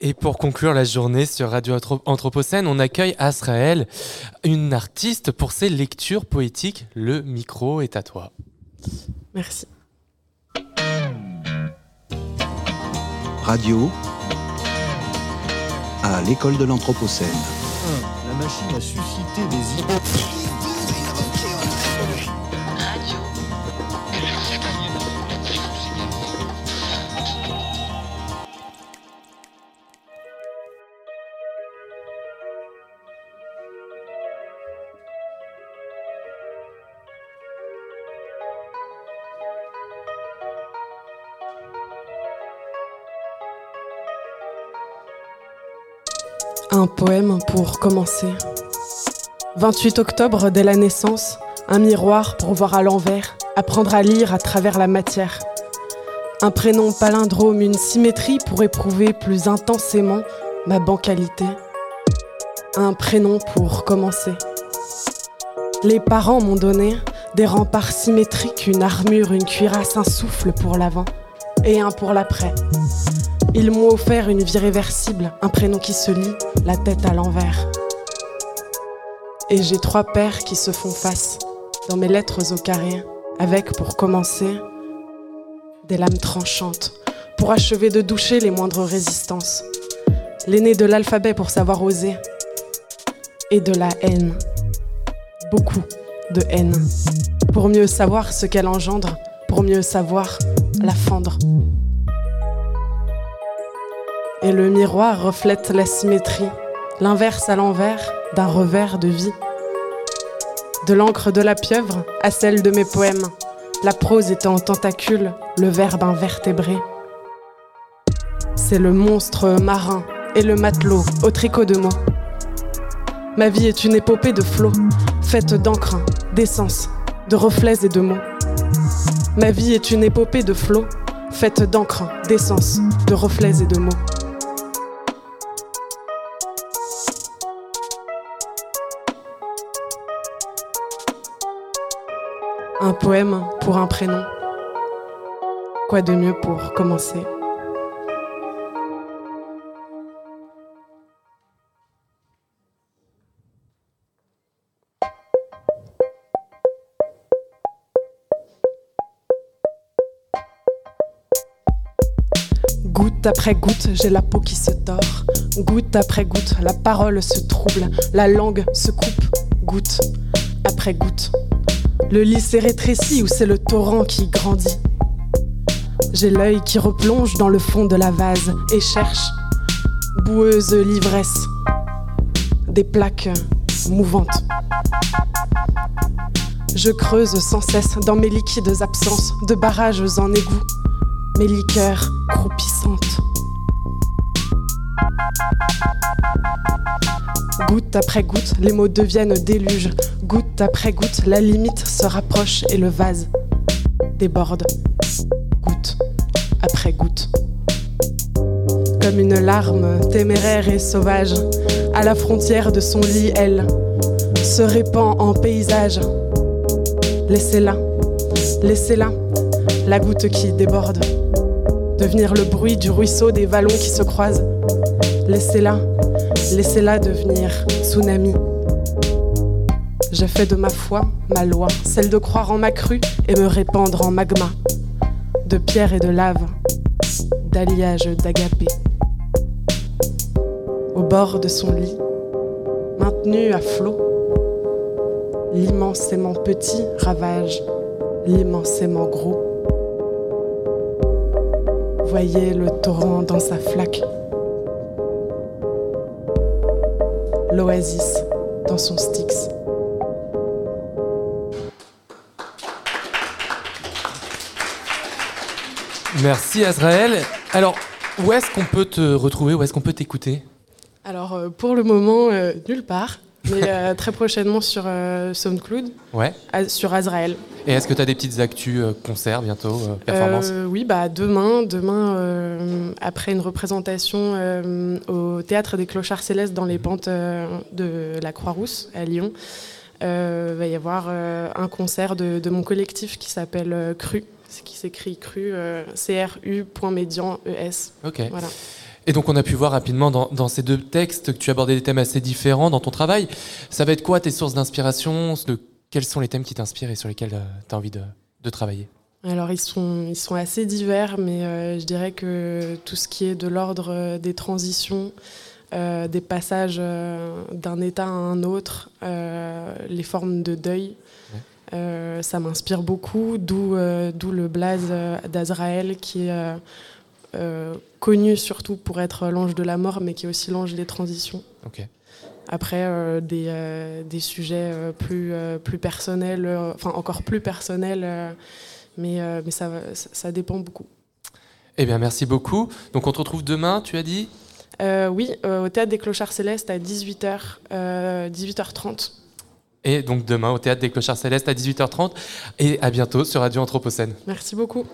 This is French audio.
Et pour conclure la journée sur Radio Anthropocène, on accueille Asraël, une artiste pour ses lectures poétiques. Le micro est à toi. Merci. Radio à l'école de l'Anthropocène. La machine a suscité des idées. Un poème pour commencer. 28 octobre dès la naissance, un miroir pour voir à l'envers, apprendre à lire à travers la matière. Un prénom palindrome, une symétrie pour éprouver plus intensément ma bancalité. Un prénom pour commencer. Les parents m'ont donné des remparts symétriques, une armure, une cuirasse, un souffle pour l'avant et un pour l'après. Ils m'ont offert une vie réversible, un prénom qui se lit, la tête à l'envers. Et j'ai trois pères qui se font face dans mes lettres au carré, avec pour commencer des lames tranchantes, pour achever de doucher les moindres résistances. L'aîné de l'alphabet pour savoir oser, et de la haine, beaucoup de haine, pour mieux savoir ce qu'elle engendre, pour mieux savoir la fendre et le miroir reflète la symétrie, l'inverse à l'envers d'un revers de vie. De l'encre de la pieuvre à celle de mes poèmes, la prose est en tentacule, le verbe invertébré. C'est le monstre marin et le matelot au tricot de mots. Ma vie est une épopée de flots, faite d'encre, d'essence, de reflets et de mots. Ma vie est une épopée de flots, faite d'encre, d'essence, de reflets et de mots. Un poème pour un prénom. Quoi de mieux pour commencer? Goutte après goutte, j'ai la peau qui se tord. Goutte après goutte, la parole se trouble, la langue se coupe. Goutte après goutte, le lit s'est rétréci ou c'est le torrent qui grandit J'ai l'œil qui replonge dans le fond de la vase et cherche, boueuse l'ivresse, des plaques mouvantes. Je creuse sans cesse dans mes liquides absences de barrages en égout, mes liqueurs croupissantes. Goutte après goutte, les mots deviennent déluge. Goutte après goutte, la limite se rapproche et le vase déborde. Goutte après goutte. Comme une larme téméraire et sauvage, à la frontière de son lit, elle se répand en paysage. Laissez-la, laissez-la, la goutte qui déborde. Devenir le bruit du ruisseau des vallons qui se croisent. Laissez-la, Laissez-la devenir tsunami. J'ai fait de ma foi ma loi, celle de croire en ma crue et me répandre en magma, de pierre et de lave, d'alliage d'agapé. Au bord de son lit, maintenu à flot, l'immensément petit ravage l'immensément gros. Voyez le torrent dans sa flaque l'oasis dans son Styx. Merci Azraël. Alors, où est-ce qu'on peut te retrouver Où est-ce qu'on peut t'écouter? Alors, euh, pour le moment, euh, nulle part mais euh, très prochainement sur euh, SoundCloud, ouais. sur Azrael. Et est-ce que tu as des petites actus concerts bientôt, performances? Oui, bah, demain, demain après une représentation au Théâtre des Clochards Célestes dans les mhm. pentes de la Croix-Rousse à Lyon, il va y avoir un concert de, de mon collectif qui s'appelle Cru, qui s'écrit Cru, C-R-U.médian-E-S. Ok. Voilà. Et donc on a pu voir rapidement dans, dans, ces deux textes que tu abordais des thèmes assez différents dans ton travail. Ça va être quoi tes sources d'inspiration? De, Quels sont les thèmes qui t'inspirent et sur lesquels euh, tu as envie de, de, travailler? Alors ils sont, ils sont assez divers, mais euh, je dirais que tout ce qui est de l'ordre euh, des transitions, euh, des passages euh, d'un état à un autre, euh, les formes de deuil. Ça m'inspire beaucoup, d'où le blaze d'Azraël qui est euh, connu surtout pour être l'ange de la mort, mais qui est aussi l'ange des transitions. Après, euh, des, euh, des, sujets plus, plus personnels, enfin encore plus personnels, mais, mais ça, ça, dépend beaucoup. Eh bien, merci beaucoup. Donc, on te retrouve demain, tu as dit? Oui, au Théâtre des Clochards Célestes à 18h, 18h30. Et donc demain au Théâtre des Clochards Célestes à 18h30. Et à bientôt sur Radio Anthropocène. Merci beaucoup.